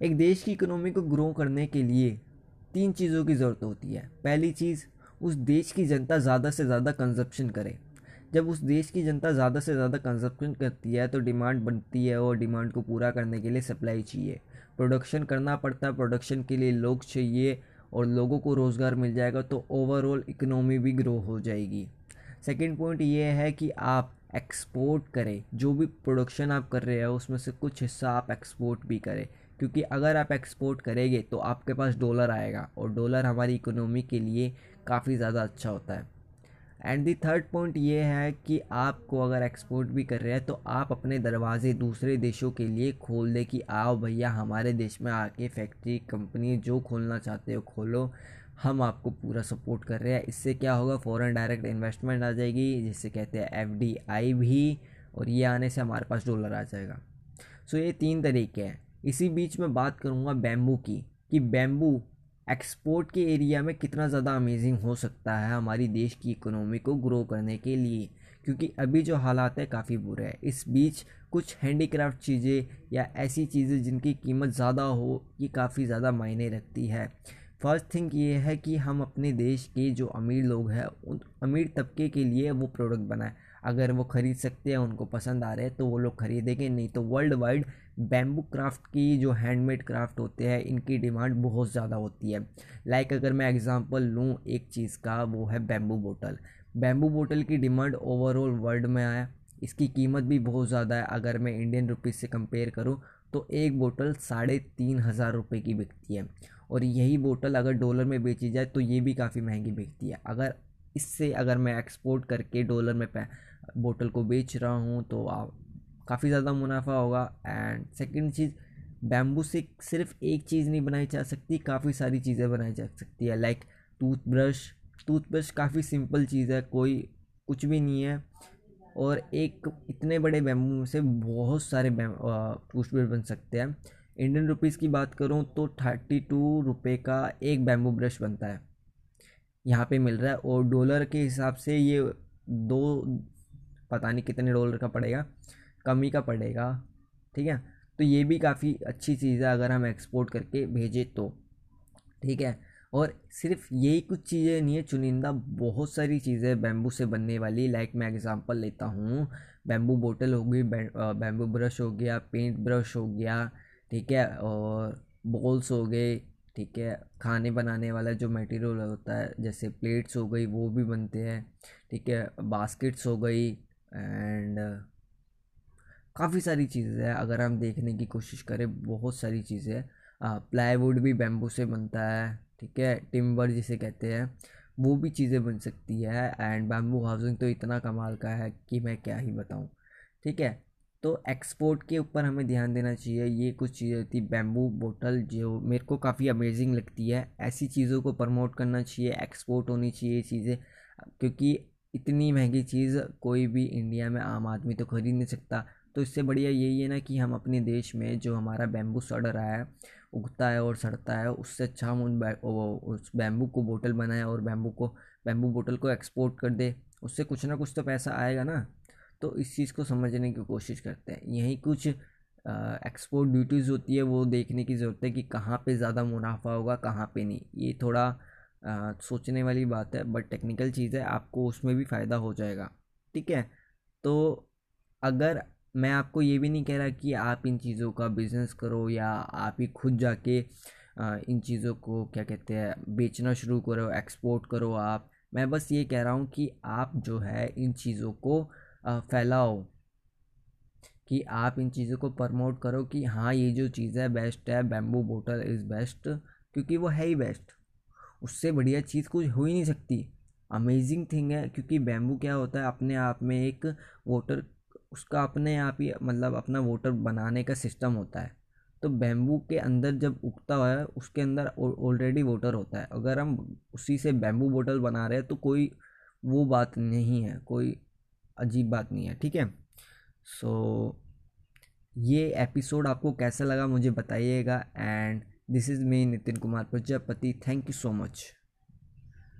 एक देश की इकोनॉमी को ग्रो करने के लिए तीन चीज़ों की ज़रूरत होती है। पहली चीज़, उस देश की जनता ज़्यादा से ज़्यादा कंजप्शन करे। जब उस देश की जनता ज़्यादा से ज़्यादा कंजप्शन करती है तो डिमांड बनती है और डिमांड को पूरा करने के लिए सप्लाई चाहिए। प्रोडक्शन करना पड़ता है प्रोडक्शन के लिए लोग चाहिए और लोगों को रोज़गार मिल जाएगा तो ओवरऑल इकोनॉमी भी ग्रो हो जाएगी। सेकेंड पॉइंट ये है कि आप एक्सपोर्ट करें। जो भी प्रोडक्शन आप कर रहे हो, उसमें से कुछ हिस्सा आप एक्सपोर्ट भी करें। क्योंकि अगर आप एक्सपोर्ट करेंगे तो आपके पास डॉलर आएगा और डॉलर हमारी इकोनॉमी के लिए काफ़ी ज़्यादा अच्छा होता है। एंड दी थर्ड पॉइंट ये है कि आपको अगर एक्सपोर्ट भी कर रहे हैं तो आप अपने दरवाजे दूसरे देशों के लिए खोल दें कि आओ भैया हमारे देश में आके फैक्ट्री कंपनी जो खोलना चाहते हो खोलो हम आपको पूरा सपोर्ट कर रहे हैं। इससे क्या होगा? फ़ॉरेन डायरेक्ट इन्वेस्टमेंट आ जाएगी जिससे कहते हैं एफडीआई भी और ये आने से हमारे पास डॉलर आ जाएगा। सो so, ये तीन तरीके हैं। इसी बीच में बात करूँगा बैम्बू की, कि बैम्बू एक्सपोर्ट के एरिया में कितना ज़्यादा अमेजिंग हो सकता है हमारी देश की इकोनॉमी को ग्रो करने के लिए, क्योंकि अभी जो हालात है काफ़ी बुरे हैं। इस बीच कुछ हैंडीक्राफ्ट चीज़ें या ऐसी चीज़ें जिनकी कीमत ज़्यादा हो, ये काफ़ी ज़्यादा मायने रखती है। फ़र्स्ट थिंग ये है कि हम अपने देश के जो अमीर लोग हैं, उन, अमीर तबके के लिए वो प्रोडक्ट बनाएँ। अगर वो ख़रीद सकते हैं, उनको पसंद आ रहे हैं तो वो लोग ख़रीदेंगे। नहीं तो वर्ल्ड वाइड बैम्बू क्राफ्ट की जो हैंडमेड क्राफ्ट होते हैं, इनकी डिमांड बहुत ज़्यादा होती है। लाइक अगर मैं एग्ज़ाम्पल लूँ एक चीज़ का, वो है बैम्बू बोटल बैम्बू बोटल की डिमांड ओवरऑल वर्ल्ड में आया इसकी कीमत भी बहुत ज़्यादा है। अगर मैं इंडियन रुपीज़ से कंपेयर करूँ तो एक बोतल साढ़े तीन हज़ार रुपये की बिकती है। और यही बोतल अगर डॉलर में बेची जाए तो ये भी काफ़ी महँगी बिकती है। अगर इससे अगर मैं एक्सपोर्ट करके डॉलर में बोतल को बेच रहा हूँ तो आप काफ़ी ज़्यादा मुनाफा होगा। एंड सेकंड चीज़, बैम्बू से सिर्फ़ एक चीज़ नहीं बनाई जा सकती, काफ़ी सारी चीज़ें बनाई जा सकती है। लाइक टूथब्रश टूथब्रश काफ़ी सिंपल चीज़ है, कोई कुछ भी नहीं है। और एक इतने बड़े बैम्बू से बहुत सारे टूथब्रश बन सकते हैं। इंडियन रुपीज़ की बात करूँ तो थर्टी टू रुपये का एक बैम्बू ब्रश बनता है। यहाँ पे मिल रहा है और डॉलर के हिसाब से ये दो पता नहीं कितने डॉलर का पड़ेगा, कम ही का पड़ेगा, ठीक है? तो ये भी काफ़ी अच्छी चीज़ है अगर हम एक्सपोर्ट करके भेजें तो ठीक है? और सिर्फ़ यही कुछ चीज़ें नहीं है, चुनिंदा बहुत सारी चीज़ें बैम्बू से बनने वाली। लाइक मैं एग्ज़ाम्पल लेता हूँ बैम्बू बोटल हो गई बैम्बू ब्रश हो गया पेंट ब्रश हो गया, ठीक है? और बॉल्स हो गए, ठीक है? खाने बनाने वाला जो मटेरियल होता है, जैसे प्लेट्स हो गई, वो भी बनते हैं, ठीक है? बास्केट्स हो गई एंड काफ़ी सारी चीज़ें हैं। अगर हम देखने की कोशिश करें, बहुत सारी चीज़ें प्लाईवुड भी बैम्बू से बनता है, ठीक है? टिम्बर जिसे कहते हैं, वो भी चीज़ें बन सकती है। एंड बैम्बू हाउसिंग तो इतना कमाल का है कि मैं क्या ही बताऊँ, ठीक है? तो एक्सपोर्ट के ऊपर हमें ध्यान देना चाहिए। ये कुछ चीज़ें होती बैम्बू बोटल जो मेरे को काफ़ी अमेजिंग लगती है। ऐसी चीज़ों को प्रमोट करना चाहिए एक्सपोर्ट होनी चाहिए चीज़ें, क्योंकि इतनी महँगी चीज़ कोई भी इंडिया में आम आदमी तो खरीद नहीं सकता। तो इससे बढ़िया यही है ना कि हम अपने देश में जो हमारा बैम्बू सड़ रहा है, उगता है और सड़ता है, उससे अच्छा हम उन उस बैम्बू को बोतल बनाए और बैम्बू को बैम्बू बोतल को एक्सपोर्ट कर दे। उससे कुछ ना कुछ तो पैसा आएगा ना। तो इस चीज़ को समझने की कोशिश करते हैं। यही कुछ एक्सपोर्ट ड्यूटीज़ होती है, वो देखने की ज़रूरत है कि कहाँ पे ज़्यादा मुनाफा होगा, कहाँ पे नहीं। ये थोड़ा आ, सोचने वाली बात है बट टेक्निकल चीज़ है आपको उसमें भी फ़ायदा हो जाएगा। ठीक है? तो अगर मैं आपको ये भी नहीं कह रहा कि आप इन चीज़ों का बिज़नेस करो या आप ही खुद जाके इन चीज़ों को क्या कहते हैं बेचना शुरू करो एक्सपोर्ट करो आप मैं बस ये कह रहा हूँ कि आप जो है इन चीज़ों को फैलाओ। कि आप इन चीज़ों को प्रमोट करो कि हाँ ये जो चीज़ है बेस्ट है बैम्बू बोटल इज़ बेस्ट क्योंकि वो है ही बेस्ट उससे बढ़िया चीज़ कुछ हो ही नहीं सकती। अमेजिंग थिंग है क्योंकि बैम्बू क्या होता है अपने आप में एक वोटर उसका अपने आप ही मतलब अपना वोटर बनाने का सिस्टम होता है। तो बैम्बू के अंदर जब उगता है उसके अंदर ऑलरेडी वोटर होता है। अगर हम उसी से बैम्बू बोटल बना रहे हैं तो कोई वो बात नहीं है कोई अजीब बात नहीं है ठीक है? सो so, ये एपिसोड आपको कैसा लगा मुझे बताइएगा and This is me Nitin Kumar Prajapati. Thank you so much.